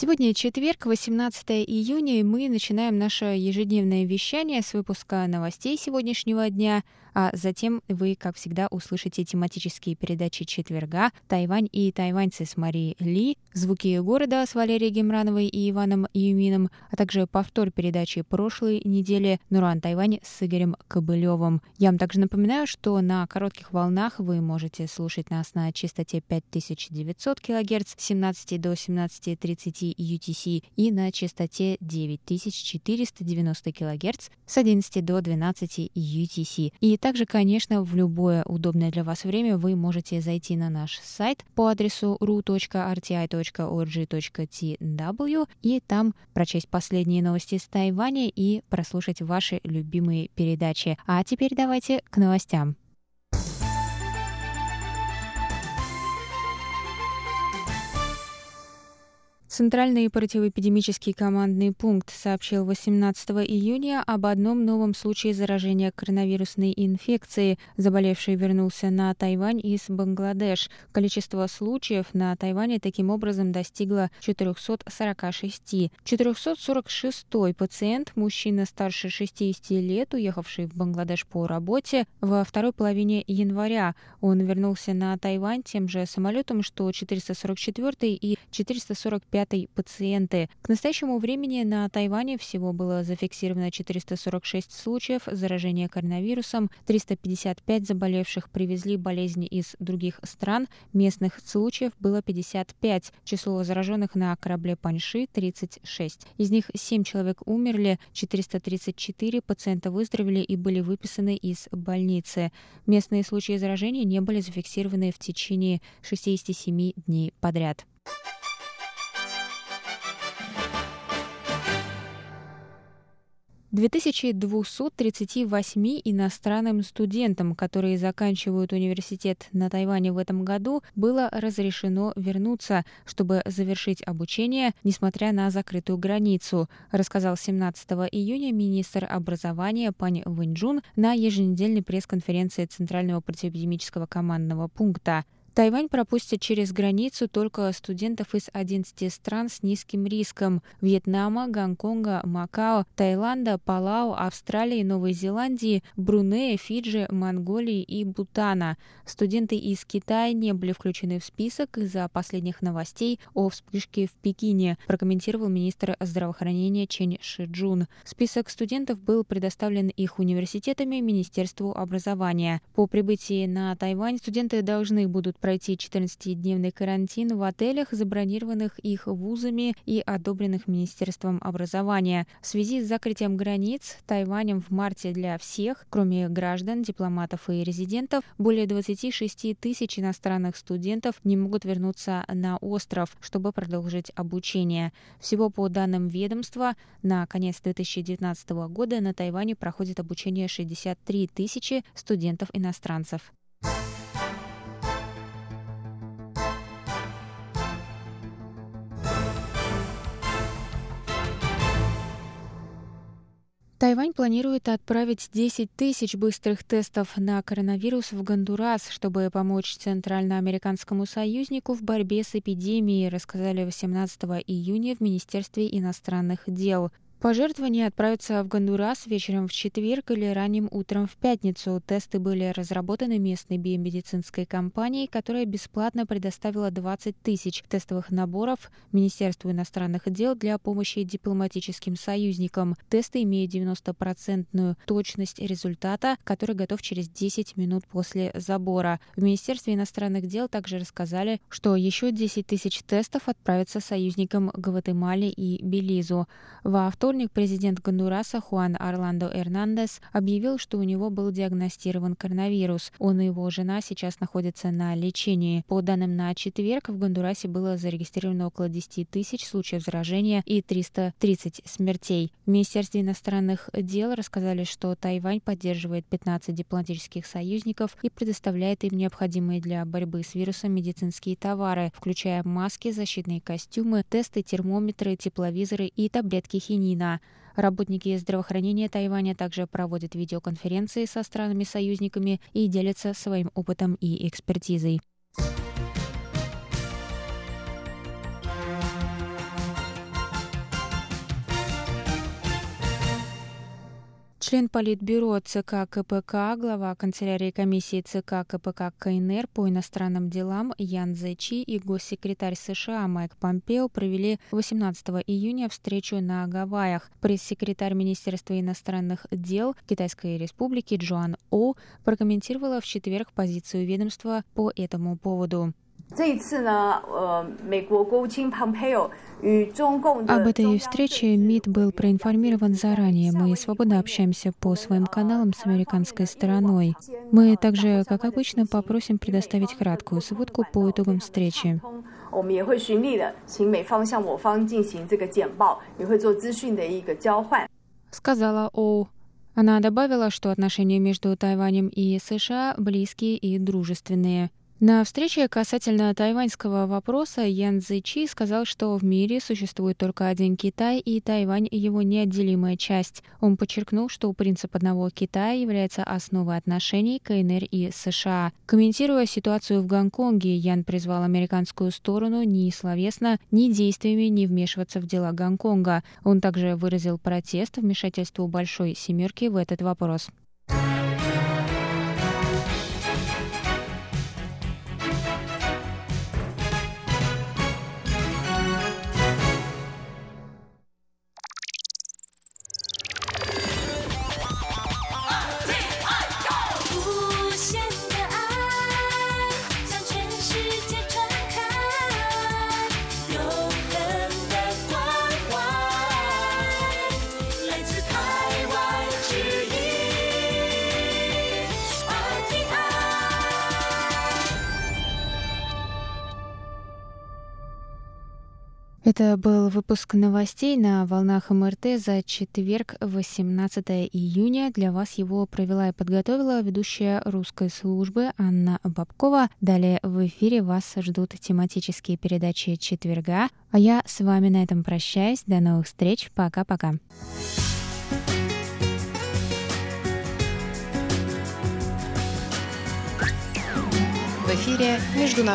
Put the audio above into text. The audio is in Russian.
Сегодня четверг, 18 июня, и мы начинаем наше ежедневное вещание с выпуска новостей сегодняшнего дня, а затем вы, как всегда, услышите тематические передачи четверга «Тайвань и тайваньцы» с Марией Ли, «Звуки города» с Валерией Гемрановой и Иваном Юмином, а также повтор передачи прошлой недели «Нуран Тайвань» с Игорем Кобылевым. Я вам также напоминаю, что на коротких волнах вы можете слушать нас на частоте 5900 кГц с 17 до 17.30 UTC и на частоте 9490 кГц с 11 до 12 UTC. И также, конечно, в любое удобное для вас время вы можете зайти на наш сайт по адресу ru.rti.org.tw и там прочесть последние новости с Тайваня и прослушать ваши любимые передачи. А теперь давайте к новостям. Центральный противоэпидемический командный пункт сообщил 18 июня об одном новом случае заражения коронавирусной инфекцией. Заболевший вернулся на Тайвань из Бангладеш. Количество случаев на Тайване таким образом достигло 446. 446 пациент, мужчина старше 60 лет, уехавший в Бангладеш по работе, во второй половине января. Он вернулся на Тайвань тем же самолетом, что 444 и 445 пятой пациенты. К настоящему времени на Тайване всего было зафиксировано 446 случаев заражения коронавирусом, 355 заболевших привезли болезни из других стран, местных случаев было 55, число зараженных на корабле Паньши – 36. Из них 7 человек умерли, 434 пациента выздоровели и были выписаны из больницы. Местные случаи заражения не были зафиксированы в течение 67 дней подряд. 2238 иностранным студентам, которые заканчивают университет на Тайване в этом году, было разрешено вернуться, чтобы завершить обучение, несмотря на закрытую границу, рассказал 17 июня министр образования Пань Вэньчжун на еженедельной пресс-конференции Центрального противоэпидемического командного пункта. Тайвань пропустит через границу только студентов из 11 стран с низким риском – Вьетнама, Гонконга, Макао, Таиланда, Палау, Австралии, Новой Зеландии, Брунея, Фиджи, Монголии и Бутана. Студенты из Китая не были включены в список из-за последних новостей о вспышке в Пекине, прокомментировал министр здравоохранения Чен Шиджун. Список студентов был предоставлен их университетами Министерству образования. По прибытии на Тайвань студенты должны будут пройти 14-дневный карантин в отелях, забронированных их вузами и одобренных Министерством образования. В связи с закрытием границ Тайванем в марте для всех, кроме граждан, дипломатов и резидентов, более 26 тысяч иностранных студентов не могут вернуться на остров, чтобы продолжить обучение. Всего по данным ведомства, на конец 2019 года на Тайване проходит обучение 63 тысячи студентов-иностранцев. Тайвань планирует отправить 10 тысяч быстрых тестов на коронавирус в Гондурас, чтобы помочь Центральноамериканскому союзнику в борьбе с эпидемией, рассказали 18 июня в Министерстве иностранных дел. Пожертвования отправятся в Гондурас вечером в четверг или ранним утром в пятницу. Тесты были разработаны местной биомедицинской компанией, которая бесплатно предоставила 20 тысяч тестовых наборов Министерству иностранных дел для помощи дипломатическим союзникам. Тесты имеют 90% точность результата, который готов через 10 минут после забора. В Министерстве иностранных дел также рассказали, что еще 10 тысяч тестов отправятся союзникам Гватемале и Белизу. Во вторник вторник президент Гондураса Хуан Орландо Эрнандес объявил, что у него был диагностирован коронавирус. Он и его жена сейчас находятся на лечении. По данным на четверг, в Гондурасе было зарегистрировано около 10 тысяч случаев заражения и 330 смертей. В Министерстве иностранных дел рассказали, что Тайвань поддерживает 15 дипломатических союзников и предоставляет им необходимые для борьбы с вирусом медицинские товары, включая маски, защитные костюмы, тесты, термометры, тепловизоры и таблетки хинина. Работники здравоохранения Тайваня также проводят видеоконференции со странами-союзниками и делятся своим опытом и экспертизой. Член Политбюро ЦК КПК, глава канцелярии комиссии ЦК КПК КНР по иностранным делам Ян Зэчи и госсекретарь США Майк Помпео провели 18 июня встречу на Гавайях. Пресс-секретарь Министерства иностранных дел Китайской Республики Джоан О прокомментировала в четверг позицию ведомства по этому поводу. 这一次呢，呃，美国国务卿 Pompeo об этой встрече МИД был проинформирован заранее. Мы свободно общаемся по своим каналам с американской стороной. Мы также, как обычно, попросим предоставить краткую сводку по итогам встречи. Сказала Оу. Она добавила, что отношения между Тайванем и США близкие и дружественные. На встрече касательно тайваньского вопроса Ян Цзичи сказал, что в мире существует только один Китай, и Тайвань — его неотделимая часть. Он подчеркнул, что принцип одного Китая является основой отношений КНР и США. Комментируя ситуацию в Гонконге, Ян призвал американскую сторону ни словесно, ни действиями не вмешиваться в дела Гонконга. Он также выразил протест вмешательству Большой Семерки в этот вопрос. Это был выпуск новостей на волнах МРТ за четверг, 18 июня. Для вас его провела и подготовила ведущая русской службы Анна Бабкова. Далее в эфире вас ждут тематические передачи четверга. А я с вами на этом прощаюсь. До новых встреч. Пока-пока. В эфире Международный